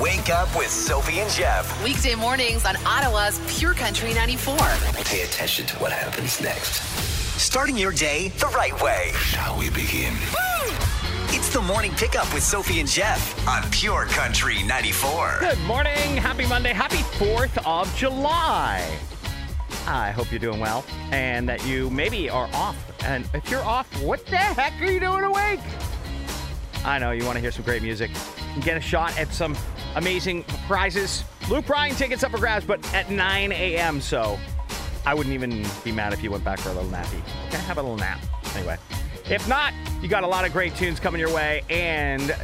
Wake up with Sophie and Jeff. Weekday mornings on Ottawa's Pure Country 94. Pay attention to what happens next. Starting your day the right way. Shall we begin? It's the morning pickup with Sophie and Jeff on Pure Country 94. Good morning. Happy Monday. Happy 4th of July. I hope you're doing well and that you maybe are off. And if you're off, what the heck are you doing awake? I know you want to hear some great music and get a shot at some amazing prizes. Luke Bryan tickets up for grabs, but at 9 a.m. So I wouldn't even be mad if you went back for a little nappy. Okay, have a little nap. Anyway, if not, you got a lot of great tunes coming your way, and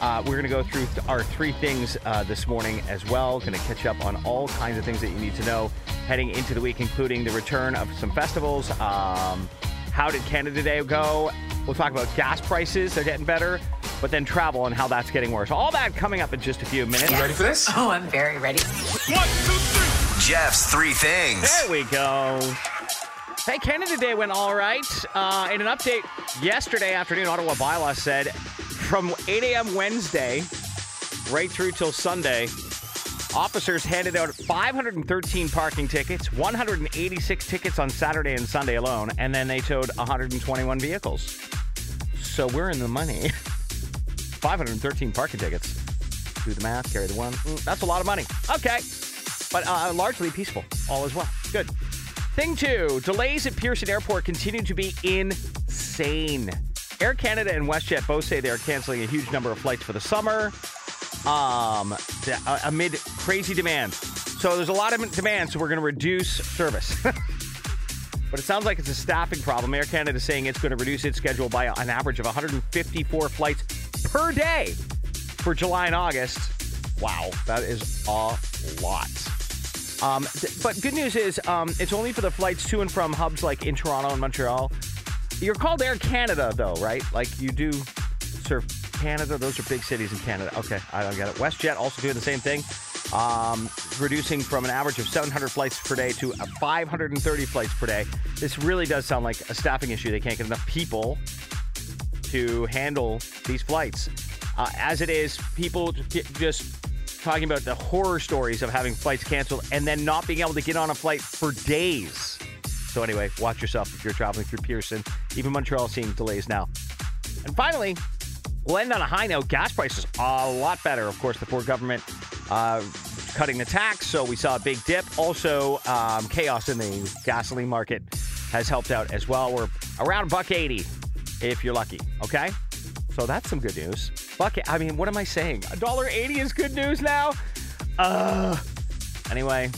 uh, we're to go through our three things uh, this morning as well. To catch up on all kinds of things that you need to know heading into the week, including the return of some festivals. Um, how did Canada Day go? We'll talk about gas prices, they're getting better, but then travel and how that's getting worse. All that coming up in just a few minutes. You ready for this? Oh, I'm very ready. One, two, three. Jeff's three things. There we go. Hey, Canada Day went all right. Uh, in an update yesterday afternoon, Ottawa Bylaw said from 8 a.m. Wednesday right through till Sunday, officers handed out 513 parking tickets, 186 tickets on Saturday and Sunday alone, and then they towed 121 vehicles. So we're in the money. 513 parking tickets. Do the math, carry the one. Mm, that's a lot of money. Okay. But uh, largely peaceful. All is well. Good. Thing two delays at Pearson Airport continue to be insane. Air Canada and WestJet both say they are canceling a huge number of flights for the summer um, uh, amid crazy demand. So there's a lot of demand, so we're going to reduce service. but it sounds like it's a staffing problem. Air Canada is saying it's going to reduce its schedule by an average of 154 flights per day for July and August. Wow, that is a lot. Um, th- but good news is um, it's only for the flights to and from hubs like in Toronto and Montreal. You're called Air Canada, though, right? Like you do serve Canada. Those are big cities in Canada. Okay, I don't get it. WestJet also doing the same thing, um, reducing from an average of 700 flights per day to uh, 530 flights per day. This really does sound like a staffing issue. They can't get enough people to handle these flights. Uh, as it is, people just talking about the horror stories of having flights canceled and then not being able to get on a flight for days. So anyway, watch yourself if you're traveling through Pearson. Even Montreal seeing delays now. And finally, we'll end on a high note. Gas prices a lot better. Of course, the Ford government uh, cutting the tax, so we saw a big dip. Also, um, chaos in the gasoline market has helped out as well. We're around buck eighty, if you're lucky. Okay, so that's some good news. Buck, I mean, what am I saying? A dollar eighty is good news now. Uh, anyway,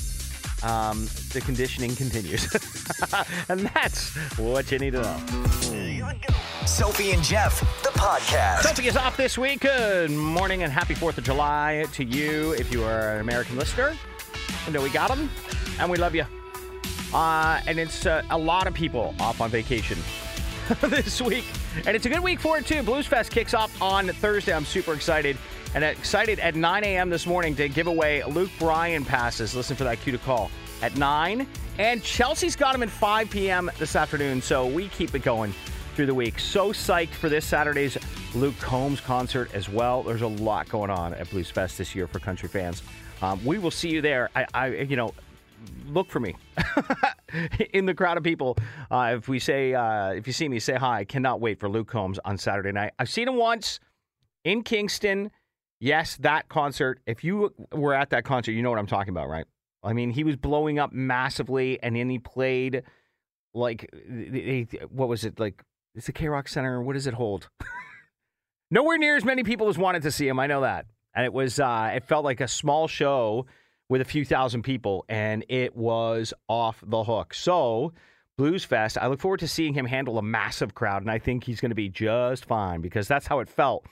um, the conditioning continues, and that's what you need to know. Sophie and Jeff, the podcast. Sophie is off this week. Good morning and happy 4th of July to you if you are an American listener. I know we got them and we love you. Uh, and it's uh, a lot of people off on vacation this week. And it's a good week for it too. Blues Fest kicks off on Thursday. I'm super excited. And excited at 9 a.m. this morning to give away Luke Bryan passes. Listen for that cue to call at 9. And Chelsea's got them at 5 p.m. this afternoon. So we keep it going through the week. So psyched for this Saturday's Luke Combs concert as well. There's a lot going on at Blues Fest this year for country fans. Um, we will see you there. I, I you know, look for me in the crowd of people. Uh, if we say, uh, if you see me, say hi. I cannot wait for Luke Combs on Saturday night. I've seen him once in Kingston. Yes, that concert. If you were at that concert, you know what I'm talking about, right? I mean, he was blowing up massively, and then he played like what was it like? It's the K Rock Center. What does it hold? Nowhere near as many people as wanted to see him. I know that, and it was. Uh, it felt like a small show with a few thousand people, and it was off the hook. So. Blues Fest. I look forward to seeing him handle a massive crowd, and I think he's going to be just fine because that's how it felt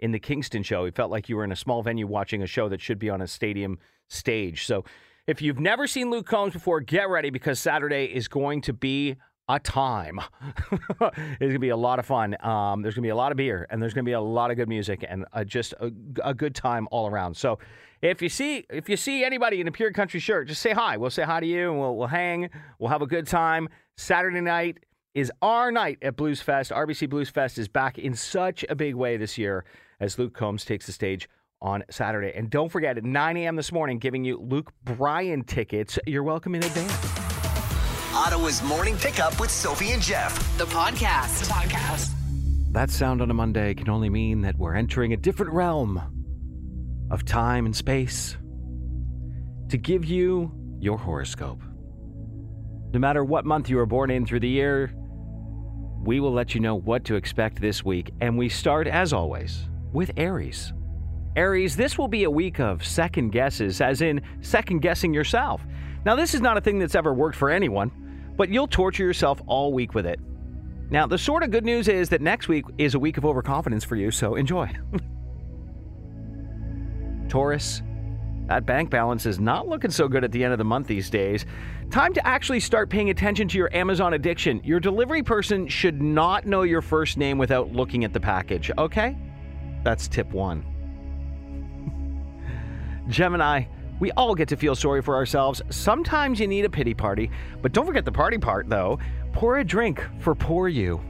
in the Kingston show. It felt like you were in a small venue watching a show that should be on a stadium stage. So if you've never seen Luke Combs before, get ready because Saturday is going to be a time. it's going to be a lot of fun. Um, there's going to be a lot of beer and there's going to be a lot of good music and uh, just a, a good time all around. So if you see if you see anybody in a pure country shirt, just say hi. We'll say hi to you and we'll we'll hang. We'll have a good time. Saturday night is our night at Blues Fest. RBC Blues Fest is back in such a big way this year as Luke Combs takes the stage on Saturday. And don't forget, at 9 a.m. this morning, giving you Luke Bryan tickets. You're welcome in advance. Ottawa's morning pickup with Sophie and Jeff. The podcast. The podcast. That sound on a Monday can only mean that we're entering a different realm of time and space to give you your horoscope. No matter what month you were born in through the year, we will let you know what to expect this week. And we start, as always, with Aries. Aries, this will be a week of second guesses, as in second guessing yourself. Now, this is not a thing that's ever worked for anyone, but you'll torture yourself all week with it. Now, the sort of good news is that next week is a week of overconfidence for you, so enjoy. Taurus, that bank balance is not looking so good at the end of the month these days. Time to actually start paying attention to your Amazon addiction. Your delivery person should not know your first name without looking at the package, okay? That's tip one. Gemini, we all get to feel sorry for ourselves. Sometimes you need a pity party, but don't forget the party part, though. Pour a drink for poor you.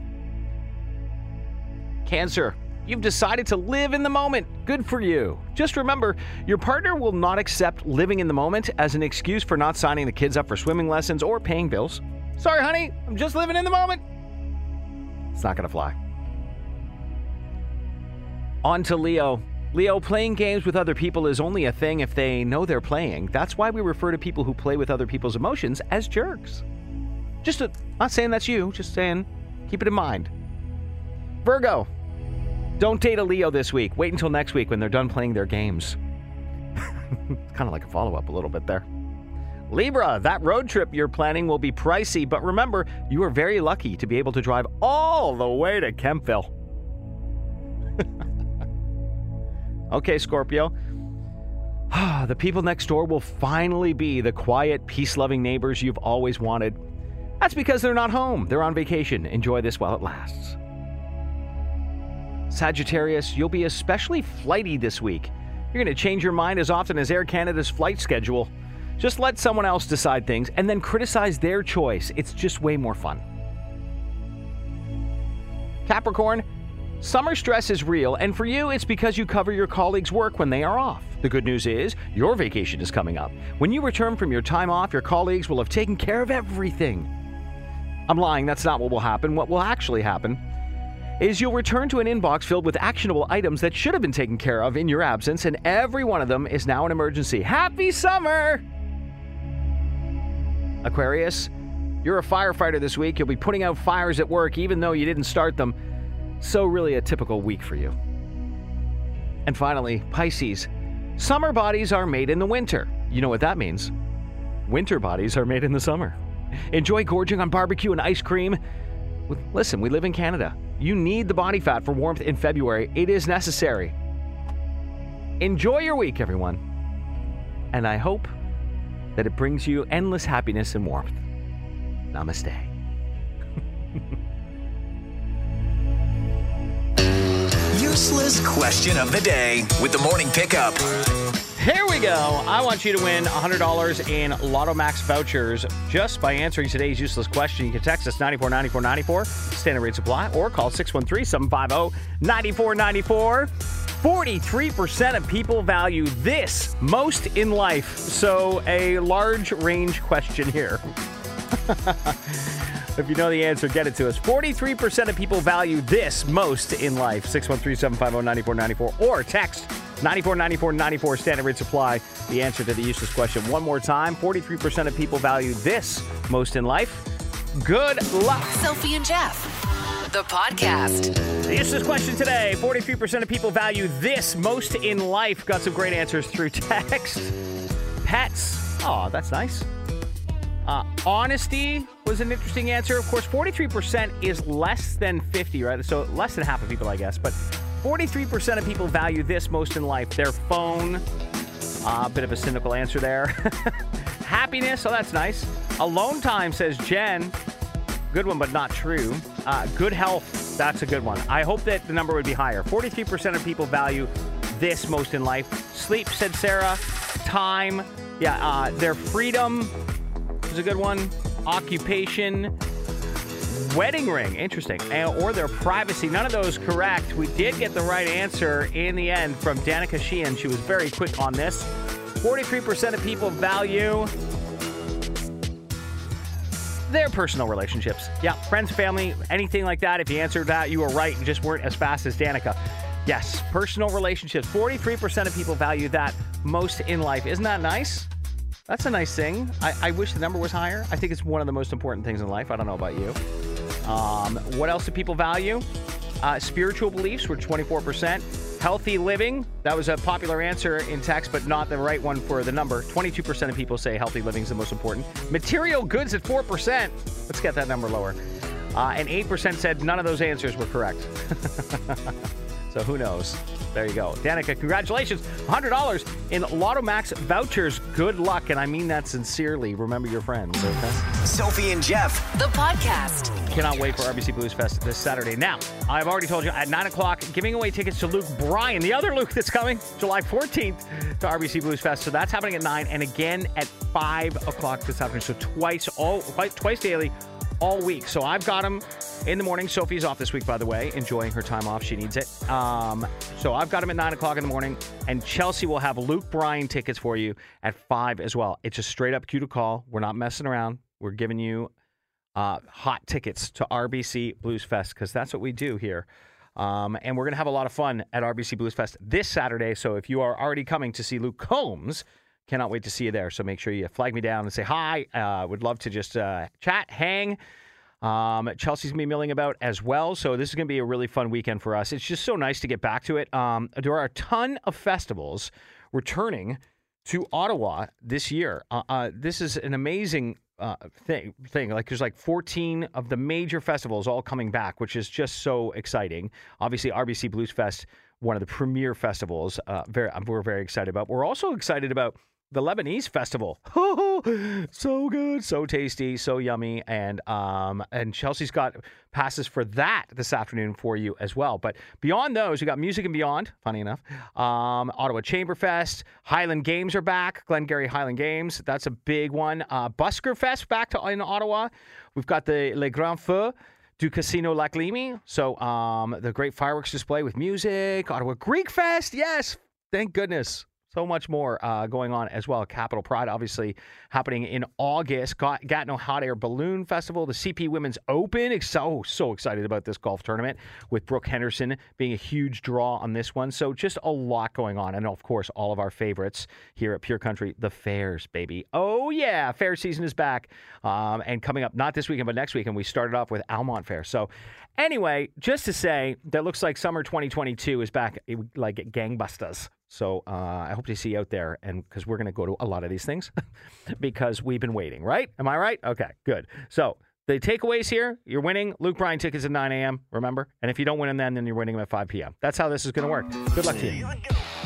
Cancer, You've decided to live in the moment. Good for you. Just remember, your partner will not accept living in the moment as an excuse for not signing the kids up for swimming lessons or paying bills. Sorry, honey, I'm just living in the moment. It's not going to fly. On to Leo. Leo, playing games with other people is only a thing if they know they're playing. That's why we refer to people who play with other people's emotions as jerks. Just a, not saying that's you, just saying keep it in mind. Virgo, don't date a Leo this week. Wait until next week when they're done playing their games. it's kind of like a follow up a little bit there. Libra, that road trip you're planning will be pricey, but remember, you are very lucky to be able to drive all the way to Kemptville. okay, Scorpio. the people next door will finally be the quiet, peace loving neighbors you've always wanted. That's because they're not home, they're on vacation. Enjoy this while it lasts. Sagittarius, you'll be especially flighty this week. You're going to change your mind as often as Air Canada's flight schedule. Just let someone else decide things and then criticize their choice. It's just way more fun. Capricorn, summer stress is real, and for you, it's because you cover your colleagues' work when they are off. The good news is, your vacation is coming up. When you return from your time off, your colleagues will have taken care of everything. I'm lying, that's not what will happen. What will actually happen is you'll return to an inbox filled with actionable items that should have been taken care of in your absence, and every one of them is now an emergency. Happy summer! Aquarius, you're a firefighter this week. You'll be putting out fires at work even though you didn't start them. So, really, a typical week for you. And finally, Pisces, summer bodies are made in the winter. You know what that means? Winter bodies are made in the summer. Enjoy gorging on barbecue and ice cream. Listen, we live in Canada. You need the body fat for warmth in February. It is necessary. Enjoy your week, everyone. And I hope that it brings you endless happiness and warmth. Namaste. Useless question of the day with the morning pickup. Here we go. I want you to win $100 in Lotto Max vouchers just by answering today's useless question. You can text us 949494, standard rate supply, or call 613 750 9494. 43% of people value this most in life. So, a large range question here. if you know the answer, get it to us. 43% of people value this most in life. 613 750 9494, or text 94, 94, 94 standard rate supply. The answer to the useless question. One more time 43% of people value this most in life. Good luck. Sophie and Jeff, the podcast. The useless question today 43% of people value this most in life. Got some great answers through text. Pets. Oh, that's nice. Uh, honesty was an interesting answer. Of course, 43% is less than 50, right? So less than half of people, I guess. But 43% of people value this most in life their phone. A uh, bit of a cynical answer there. Happiness, oh, that's nice. Alone time, says Jen. Good one, but not true. Uh, good health, that's a good one. I hope that the number would be higher. 43% of people value this most in life. Sleep, said Sarah. Time, yeah, uh, their freedom is a good one. Occupation, wedding ring. Interesting. Or their privacy. None of those correct. We did get the right answer in the end from Danica Sheehan. She was very quick on this. 43% of people value their personal relationships. Yeah, friends, family, anything like that. If you answered that, you were right and just weren't as fast as Danica. Yes, personal relationships. 43% of people value that most in life. Isn't that nice? That's a nice thing. I, I wish the number was higher. I think it's one of the most important things in life. I don't know about you. Um, what else do people value? Uh, spiritual beliefs were 24%. Healthy living, that was a popular answer in text, but not the right one for the number. 22% of people say healthy living is the most important. Material goods at 4%. Let's get that number lower. Uh, and 8% said none of those answers were correct. so who knows? There you go. Danica, congratulations. $100 in Lotto Max vouchers. Good luck. And I mean that sincerely. Remember your friends, okay? Sophie and Jeff. The podcast. Cannot wait for RBC Blues Fest this Saturday. Now, I've already told you at 9 o'clock, giving away tickets to Luke Bryan, the other Luke that's coming July 14th to RBC Blues Fest. So that's happening at 9 and again at 5 o'clock this afternoon. So twice, all twice daily, all week. So I've got him in the morning. Sophie's off this week, by the way, enjoying her time off. She needs it. Um, so I've got him at 9 o'clock in the morning. And Chelsea will have Luke Bryan tickets for you at 5 as well. It's a straight up cue to call. We're not messing around. We're giving you uh, hot tickets to RBC Blues Fest because that's what we do here. Um, and we're going to have a lot of fun at RBC Blues Fest this Saturday. So if you are already coming to see Luke Combs, cannot wait to see you there. So make sure you flag me down and say hi. Uh, would love to just uh, chat, hang. Um, Chelsea's gonna be milling about as well, so this is gonna be a really fun weekend for us. It's just so nice to get back to it. Um, there are a ton of festivals returning to Ottawa this year. Uh, uh, this is an amazing uh, thing. Thing like there's like 14 of the major festivals all coming back, which is just so exciting. Obviously, RBC Blues Fest, one of the premier festivals. Uh, very, we're very excited about. We're also excited about the Lebanese festival. Oh, so good, so tasty, so yummy, and um, and Chelsea's got passes for that this afternoon for you as well. But beyond those, we got music and beyond. Funny enough, um, Ottawa Chamber Fest, Highland Games are back. Glengarry Highland Games, that's a big one. Uh, Busker Fest back to in Ottawa. We've got the Le Grand Feu du Casino Lac Leamy. So um, the great fireworks display with music. Ottawa Greek Fest, yes, thank goodness so much more uh, going on as well. Capital Pride, obviously, happening in August. Got- Gatineau Hot Air Balloon Festival, the CP Women's Open. So, so excited about this golf tournament with Brooke Henderson being a huge draw on this one. So, just a lot going on. And of course, all of our favorites here at Pure Country, the fairs, baby. Oh, yeah, fair season is back um, and coming up not this weekend, but next week. And we started off with Almonte Fair. So, anyway, just to say that looks like summer 2022 is back like gangbusters. So uh, I hope to see you out there, and because we're going to go to a lot of these things because we've been waiting, right? Am I right? Okay, good. So the takeaways here: you're winning Luke Bryan tickets at 9 a.m. Remember, and if you don't win them then, then you're winning them at 5 p.m. That's how this is going to work. Good luck to you.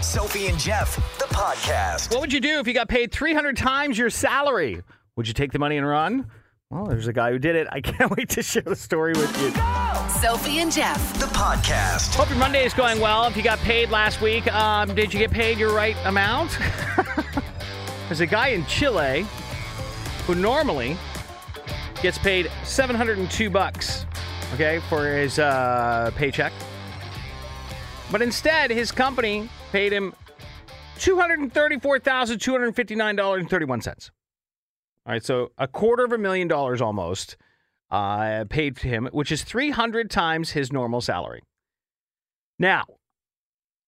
Sophie and Jeff, the podcast. What would you do if you got paid 300 times your salary? Would you take the money and run? Well, there's a guy who did it. I can't wait to share the story with you. Sophie and Jeff. The podcast. Hope your Monday is going well. If you got paid last week, um, did you get paid your right amount? There's a guy in Chile who normally gets paid 702 bucks, okay, for his uh, paycheck. But instead, his company paid him $234,259.31. All right, so a quarter of a million dollars almost uh, paid to him, which is 300 times his normal salary. Now,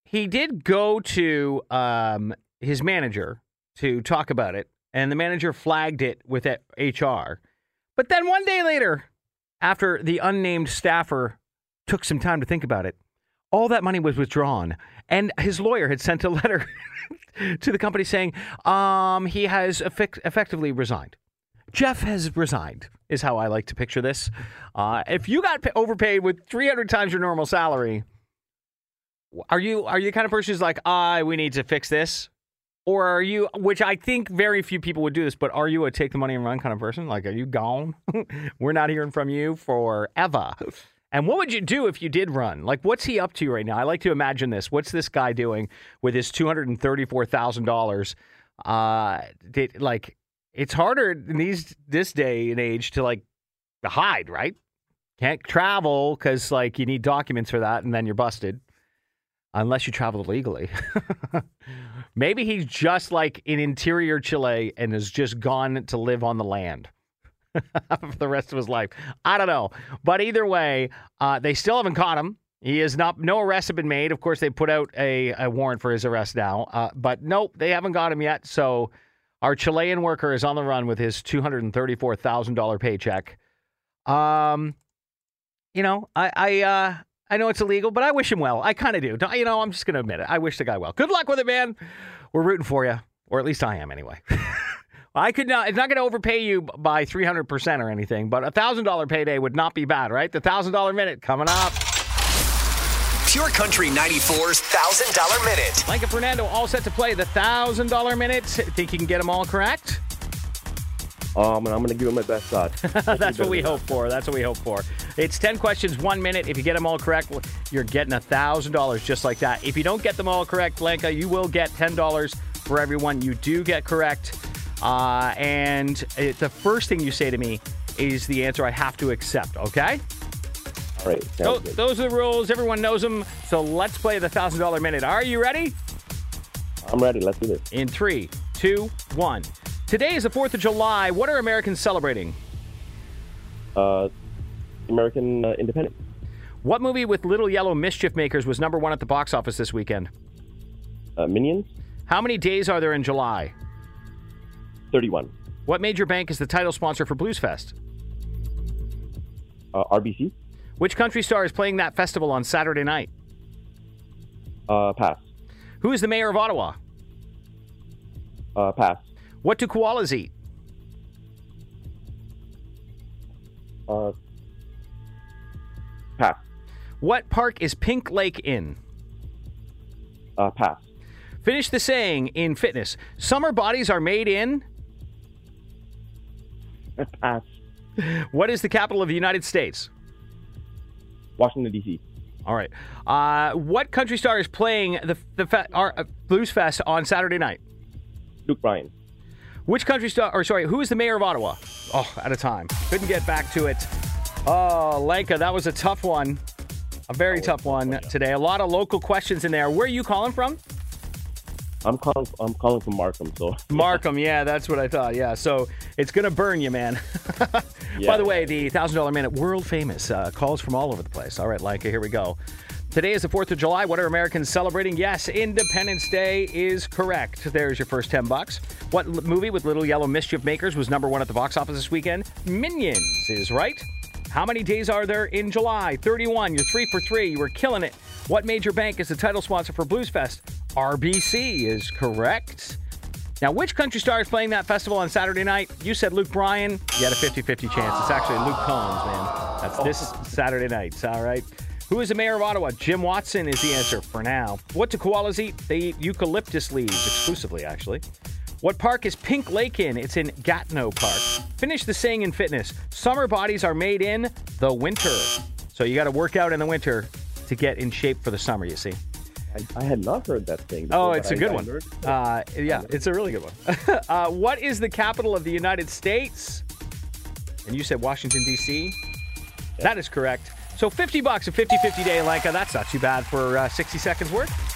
he did go to um, his manager to talk about it, and the manager flagged it with HR. But then one day later, after the unnamed staffer took some time to think about it, all that money was withdrawn, and his lawyer had sent a letter to the company saying um, he has effect- effectively resigned. Jeff has resigned, is how I like to picture this. Uh, if you got overpaid with 300 times your normal salary, are you are you the kind of person who's like, ah, we need to fix this? Or are you, which I think very few people would do this, but are you a take the money and run kind of person? Like, are you gone? We're not hearing from you forever. And what would you do if you did run? Like, what's he up to right now? I like to imagine this. What's this guy doing with his two hundred and thirty-four thousand dollars? Uh, did like it's harder in these this day and age to like hide, right? Can't travel because like you need documents for that, and then you're busted. Unless you travel legally. Maybe he's just like in interior Chile and has just gone to live on the land for the rest of his life. I don't know. But either way, uh, they still haven't caught him. He is not. No arrests have been made. Of course, they put out a, a warrant for his arrest now. Uh, but nope, they haven't got him yet. So our Chilean worker is on the run with his two hundred and thirty-four thousand dollar paycheck. Um, you know, I I uh, I know it's illegal, but I wish him well. I kind of do. You know, I'm just going to admit it. I wish the guy well. Good luck with it, man. We're rooting for you, or at least I am anyway. I could not. It's not going to overpay you by 300 percent or anything, but a thousand dollar payday would not be bad, right? The thousand dollar minute coming up. Pure Country 94's $1,000 Minute. Mike and Fernando all set to play the thousand dollar minute. Think you can get them all correct? Um, and I'm going to give it my best shot. That's what we hope for. That's what we hope for. It's 10 questions, one minute. If you get them all correct, you're getting a $1,000 just like that. If you don't get them all correct, Blanca, you will get $10 for everyone you do get correct. Uh, and it, the first thing you say to me is the answer I have to accept, okay? All right, good. those are the rules. Everyone knows them. So let's play the $1,000 minute. Are you ready? I'm ready. Let's do this. In three, two, one. Today is the 4th of July. What are Americans celebrating? Uh, American uh, Independence. What movie with Little Yellow Mischief Makers was number one at the box office this weekend? Uh, Minions. How many days are there in July? 31. What major bank is the title sponsor for Blues Fest? Uh, RBC. Which country star is playing that festival on Saturday night? Uh, pass. Who is the mayor of Ottawa? Uh, pass. What do koalas eat? Uh, pass. What park is Pink Lake in? Uh, pass. Finish the saying in fitness. Summer bodies are made in. Pass. What is the capital of the United States? Washington D.C. All right. Uh, what country star is playing the the fe- our, uh, Blues Fest on Saturday night? Luke Bryan. Which country star, or sorry, who is the mayor of Ottawa? Oh, at a time. Couldn't get back to it. Oh, Lanka, that was a tough one. A very tough one today. A lot of local questions in there. Where are you calling from? I'm calling. I'm calling from Markham. So Markham, yeah, that's what I thought. Yeah, so it's gonna burn you, man. yeah. By the way, the thousand dollar minute, world famous, uh, calls from all over the place. All right, Lanka, here we go. Today is the Fourth of July. What are Americans celebrating? Yes, Independence Day is correct. There's your first ten bucks. What movie with Little Yellow Mischief Makers was number one at the box office this weekend? Minions is right. How many days are there in July? 31. You're three for three. You were killing it. What major bank is the title sponsor for Blues Fest? RBC is correct. Now, which country star is playing that festival on Saturday night? You said Luke Bryan. You had a 50 50 chance. It's actually Luke Combs, man. That's this Saturday night. All right. Who is the mayor of Ottawa? Jim Watson is the answer for now. What do koalas eat? They eat eucalyptus leaves exclusively, actually. What park is Pink Lake in? It's in Gatineau Park. Finish the saying in fitness. Summer bodies are made in the winter. So you got to work out in the winter to get in shape for the summer, you see. I, I had not heard that thing. Oh, it's a good I one. Uh, yeah, it's a really good one. uh, what is the capital of the United States? And you said Washington, D.C.? That is correct. So 50 bucks a 50 50 day Lanka. That's not too bad for uh, 60 seconds worth.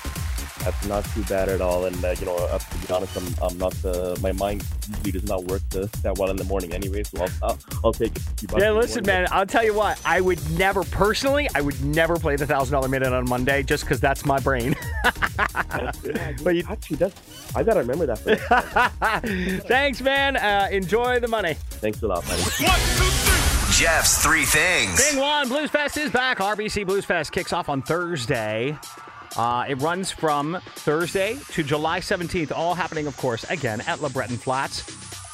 That's not too bad at all. And uh, you know, uh, to be honest, I'm, I'm not the. My mind usually does not work the, that well in the morning anyway. So I'll I'll, I'll take it. Yeah, listen, man, I'll tell you what. I would never, personally, I would never play the $1,000 minute on Monday just because that's my brain. but you, Actually, that's. I gotta remember that. For thanks, man. Uh, enjoy the money. Thanks a lot, man. Jeff's three things. Bing One Blues Fest is back. RBC Blues Fest kicks off on Thursday. Uh, it runs from Thursday to July 17th, all happening, of course, again at LeBreton Flats.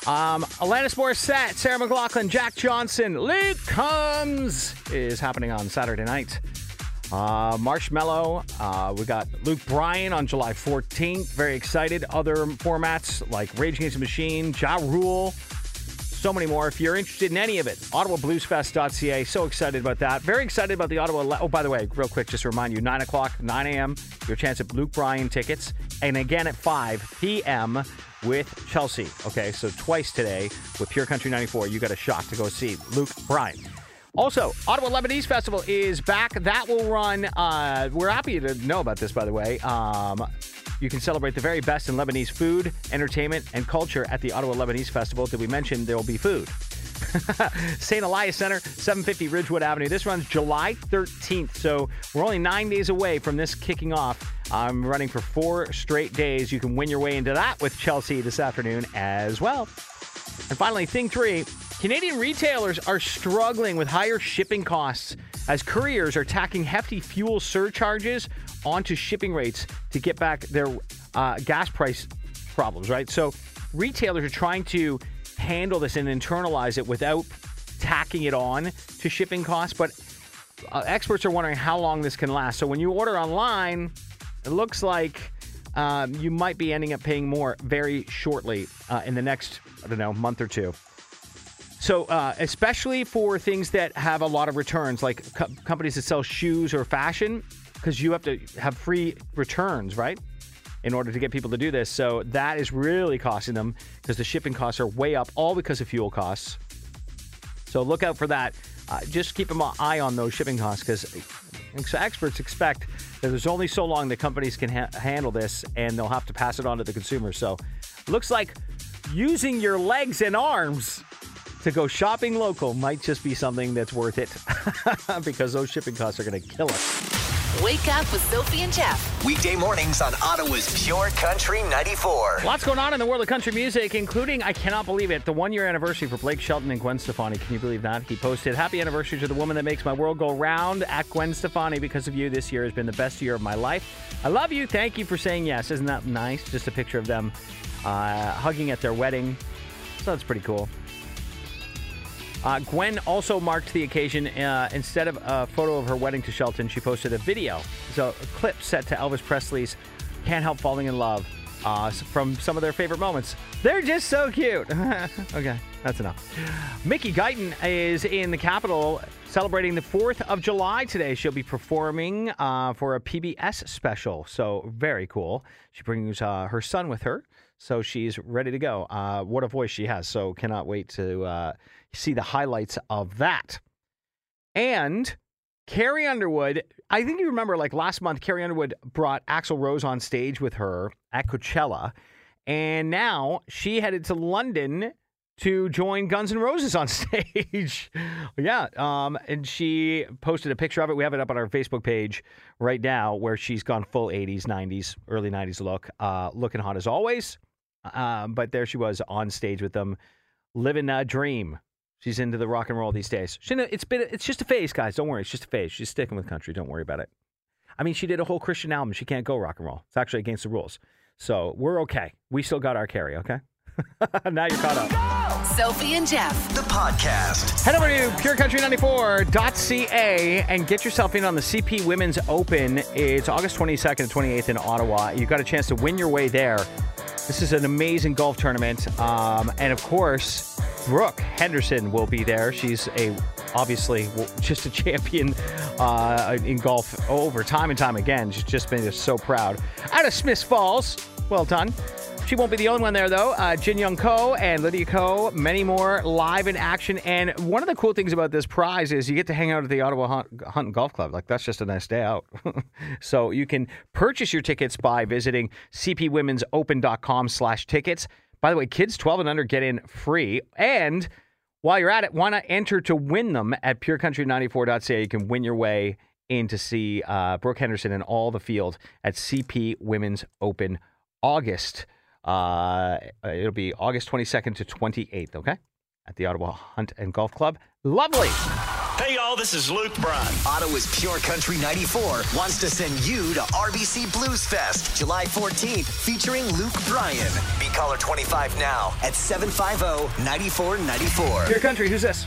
Um, Alanis Morissette, Sarah McLachlan, Jack Johnson, Luke Combs is happening on Saturday night. Uh, Marshmello, uh, we got Luke Bryan on July 14th. Very excited. Other formats like Rage Against the Machine, Ja Rule, so many more. If you're interested in any of it, OttawaBluesFest.ca. So excited about that. Very excited about the Ottawa. Le- oh, by the way, real quick, just to remind you, 9 o'clock, 9 a.m., your chance at Luke Bryan tickets. And again at 5 p.m. with Chelsea. Okay, so twice today with Pure Country 94, you got a shot to go see Luke Bryan. Also, Ottawa Lebanese Festival is back. That will run. Uh, we're happy to know about this, by the way. Um, you can celebrate the very best in Lebanese food, entertainment, and culture at the Ottawa Lebanese Festival. Did we mention there will be food? St. Elias Center, 750 Ridgewood Avenue. This runs July 13th, so we're only nine days away from this kicking off. I'm running for four straight days. You can win your way into that with Chelsea this afternoon as well. And finally, thing three Canadian retailers are struggling with higher shipping costs as couriers are tacking hefty fuel surcharges onto shipping rates to get back their uh, gas price problems, right? So retailers are trying to handle this and internalize it without tacking it on to shipping costs, but uh, experts are wondering how long this can last. So when you order online, it looks like um, you might be ending up paying more very shortly uh, in the next, I don't know, month or two. So, uh, especially for things that have a lot of returns, like co- companies that sell shoes or fashion, because you have to have free returns, right? In order to get people to do this. So, that is really costing them because the shipping costs are way up, all because of fuel costs. So, look out for that. Uh, just keep an eye on those shipping costs because experts expect that there's only so long that companies can ha- handle this and they'll have to pass it on to the consumer. So, looks like using your legs and arms to go shopping local might just be something that's worth it because those shipping costs are going to kill us. Wake up with Sophie and Jeff. Weekday mornings on Ottawa's Pure Country 94. Lots going on in the world of country music, including, I cannot believe it, the one year anniversary for Blake Shelton and Gwen Stefani. Can you believe that? He posted, Happy anniversary to the woman that makes my world go round at Gwen Stefani. Because of you, this year has been the best year of my life. I love you. Thank you for saying yes. Isn't that nice? Just a picture of them uh, hugging at their wedding. So that's pretty cool. Uh, Gwen also marked the occasion. Uh, instead of a photo of her wedding to Shelton, she posted a video. So a clip set to Elvis Presley's "Can't Help Falling in Love" uh, from some of their favorite moments. They're just so cute. okay, that's enough. Mickey Guyton is in the Capitol celebrating the 4th of July today. She'll be performing uh, for a PBS special. So very cool. She brings uh, her son with her. So she's ready to go. Uh, what a voice she has. So cannot wait to see the highlights of that. And Carrie Underwood, I think you remember like last month, Carrie Underwood brought Axl Rose on stage with her at Coachella. And now she headed to London to join Guns N' Roses on stage. yeah. Um, and she posted a picture of it. We have it up on our Facebook page right now where she's gone full 80s, 90s, early 90s look, uh, looking hot as always. Um, but there she was on stage with them, living a dream. She's into the rock and roll these days. She, it's been it's just a phase, guys. Don't worry, it's just a phase. She's sticking with country. Don't worry about it. I mean, she did a whole Christian album. She can't go rock and roll. It's actually against the rules. So we're okay. We still got our Carrie. Okay. now you're caught up. Sophie and Jeff. The podcast. Head over to purecountry94.ca and get yourself in on the CP Women's Open. It's August 22nd and 28th in Ottawa. You've got a chance to win your way there. This is an amazing golf tournament. Um, and of course, Brooke Henderson will be there. She's a obviously just a champion uh, in golf over time and time again. She's just been just so proud. Out of Smiths Falls. Well done. She won't be the only one there, though. Uh, Jin Young Ko and Lydia Ko, many more live in action. And one of the cool things about this prize is you get to hang out at the Ottawa Hunt, Hunt and Golf Club. Like, that's just a nice day out. so you can purchase your tickets by visiting cpwomensopen.com slash tickets. By the way, kids 12 and under get in free. And while you're at it, want to enter to win them at purecountry94.ca? You can win your way in to see uh, Brooke Henderson and all the field at CP Women's Open August. Uh, it'll be August 22nd to 28th, okay? At the Ottawa Hunt and Golf Club. Lovely. Hey, y'all, this is Luke Bryan. Ottawa's Pure Country 94 wants to send you to RBC Blues Fest July 14th featuring Luke Bryan. Be caller 25 now at 750-9494. Your country, who's this?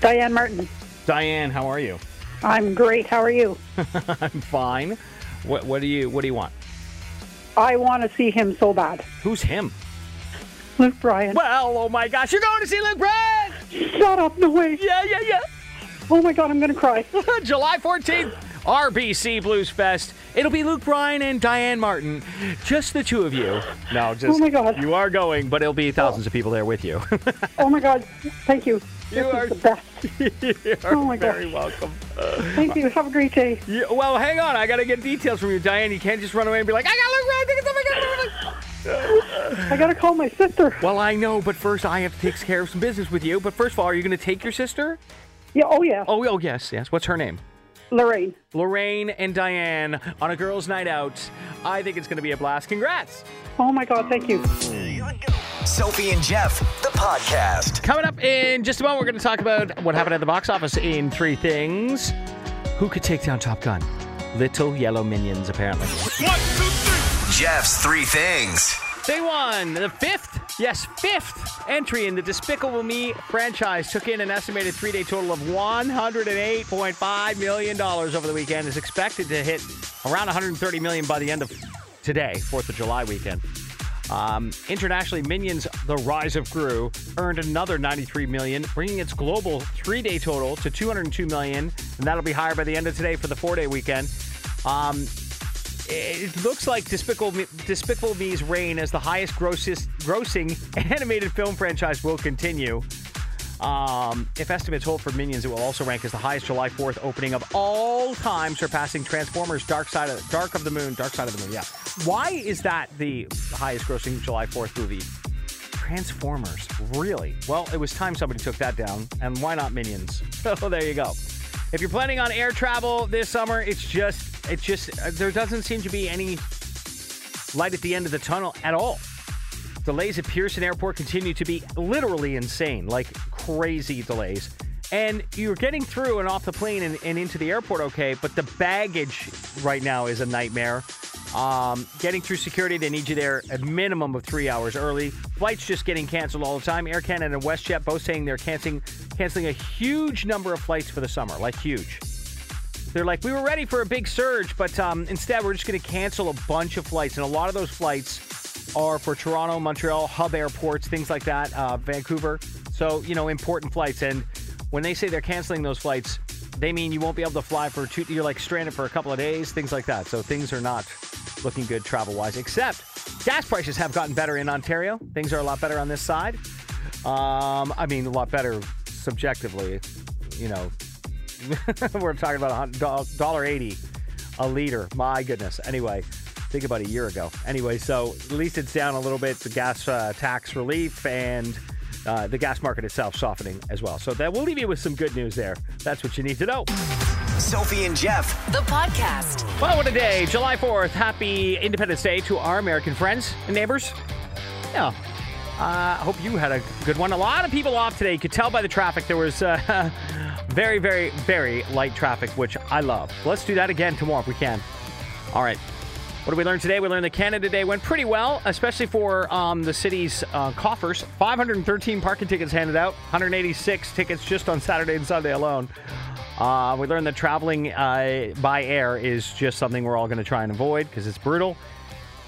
Diane Martin. Diane, how are you? I'm great. How are you? I'm fine. What, what do you What do you want? I want to see him so bad. Who's him? Luke Bryan. Well, oh my gosh, you're going to see Luke Bryan! Shut up. No way. Yeah, yeah, yeah. Oh my God, I'm going to cry. July 14th. RBC Blues Fest. It'll be Luke Bryan and Diane Martin, just the two of you. No, oh just Oh my God. you are going, but it'll be thousands of people there with you. Oh my God. Thank you. You this are- the best. you oh are Oh my gosh. very welcome. Thank you. Have a great day. Yeah, well, hang on. I got to get details from you, Diane. You can't just run away and be like, I got Luke Bryan tickets. Oh my God. I gotta call my sister. Well, I know, but first I have to take care of some business with you. But first of all, are you going to take your sister? Yeah. Oh yeah. Oh, oh, yes, yes. What's her name? Lorraine. Lorraine and Diane on a girls' night out. I think it's going to be a blast. Congrats. Oh my God. Thank you. Sophie and Jeff, the podcast. Coming up in just a moment, we're going to talk about what happened at the box office in three things. Who could take down Top Gun? Little yellow minions, apparently. Jeff's three things. They won the fifth, yes, fifth entry in the Despicable Me franchise. Took in an estimated three day total of $108.5 million over the weekend. Is expected to hit around 130 million by the end of today, 4th of July weekend. Um, internationally, Minions: The Rise of Gru earned another 93 million, bringing its global three-day total to 202 million, and that'll be higher by the end of today for the four-day weekend. Um, it looks like Despicable, Me, Despicable Me's reign as the highest grossest, grossing animated film franchise will continue. Um, if estimates hold for Minions, it will also rank as the highest July 4th opening of all time, surpassing Transformers: Dark Side of Dark of the Moon. Dark Side of the Moon. Yeah. Why is that the highest grossing July 4th movie? Transformers. Really? Well, it was time somebody took that down, and why not Minions? So there you go. If you're planning on air travel this summer, it's just, it's just, uh, there doesn't seem to be any light at the end of the tunnel at all. Delays at Pearson Airport continue to be literally insane, like crazy delays. And you're getting through and off the plane and, and into the airport okay, but the baggage right now is a nightmare. Um, getting through security, they need you there a minimum of three hours early. Flights just getting canceled all the time. Air Canada and WestJet both saying they're canceling canceling a huge number of flights for the summer, like huge. They're like, we were ready for a big surge, but um, instead we're just going to cancel a bunch of flights, and a lot of those flights are for Toronto, Montreal, hub airports, things like that, uh, Vancouver. So you know, important flights. And when they say they're canceling those flights, they mean you won't be able to fly for two. You're like stranded for a couple of days, things like that. So things are not looking good travel wise. Except gas prices have gotten better in Ontario. Things are a lot better on this side. Um, I mean, a lot better subjectively. You know, we're talking about a dollar eighty a liter. My goodness. Anyway, think about a year ago. Anyway, so at least it's down a little bit. The gas uh, tax relief and uh, the gas market itself softening as well. So that will leave you with some good news there. That's what you need to know. Sophie and Jeff. The podcast. Well, what a day. July 4th. Happy Independence Day to our American friends and neighbors. Yeah. Uh, I hope you had a good one. A lot of people off today. You could tell by the traffic there was uh, very, very, very light traffic, which I love. Let's do that again tomorrow if we can. All right. What did we learn today? We learned that Canada Day went pretty well, especially for um, the city's uh, coffers. 513 parking tickets handed out, 186 tickets just on Saturday and Sunday alone. Uh, we learned that traveling uh, by air is just something we're all going to try and avoid because it's brutal.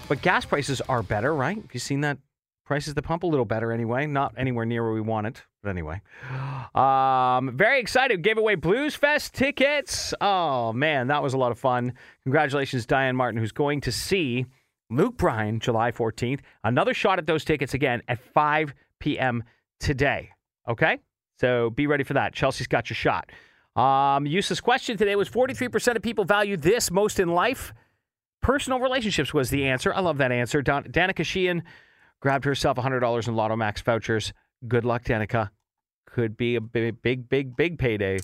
But gas prices are better, right? Have you seen that? Prices the pump a little better anyway. Not anywhere near where we want it, but anyway. Um, very excited. Gave away Blues Fest tickets. Oh man, that was a lot of fun. Congratulations, Diane Martin, who's going to see Luke Bryan July 14th. Another shot at those tickets again at 5 p.m. today. Okay, so be ready for that. Chelsea's got your shot. Um, useless question today was 43% of people value this most in life. Personal relationships was the answer. I love that answer. Don- Danica Sheehan grabbed herself $100 in Lotto Max vouchers. Good luck, Danica. Could be a big, big, big, big payday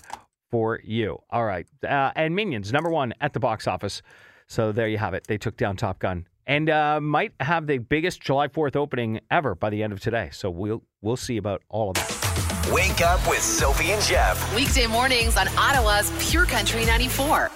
for you. All right. Uh, and Minions, number one at the box office. So there you have it. They took down Top Gun and uh, might have the biggest July 4th opening ever by the end of today. So we'll we'll see about all of that. Wake up with Sophie and Jeff. Weekday mornings on Ottawa's Pure Country 94.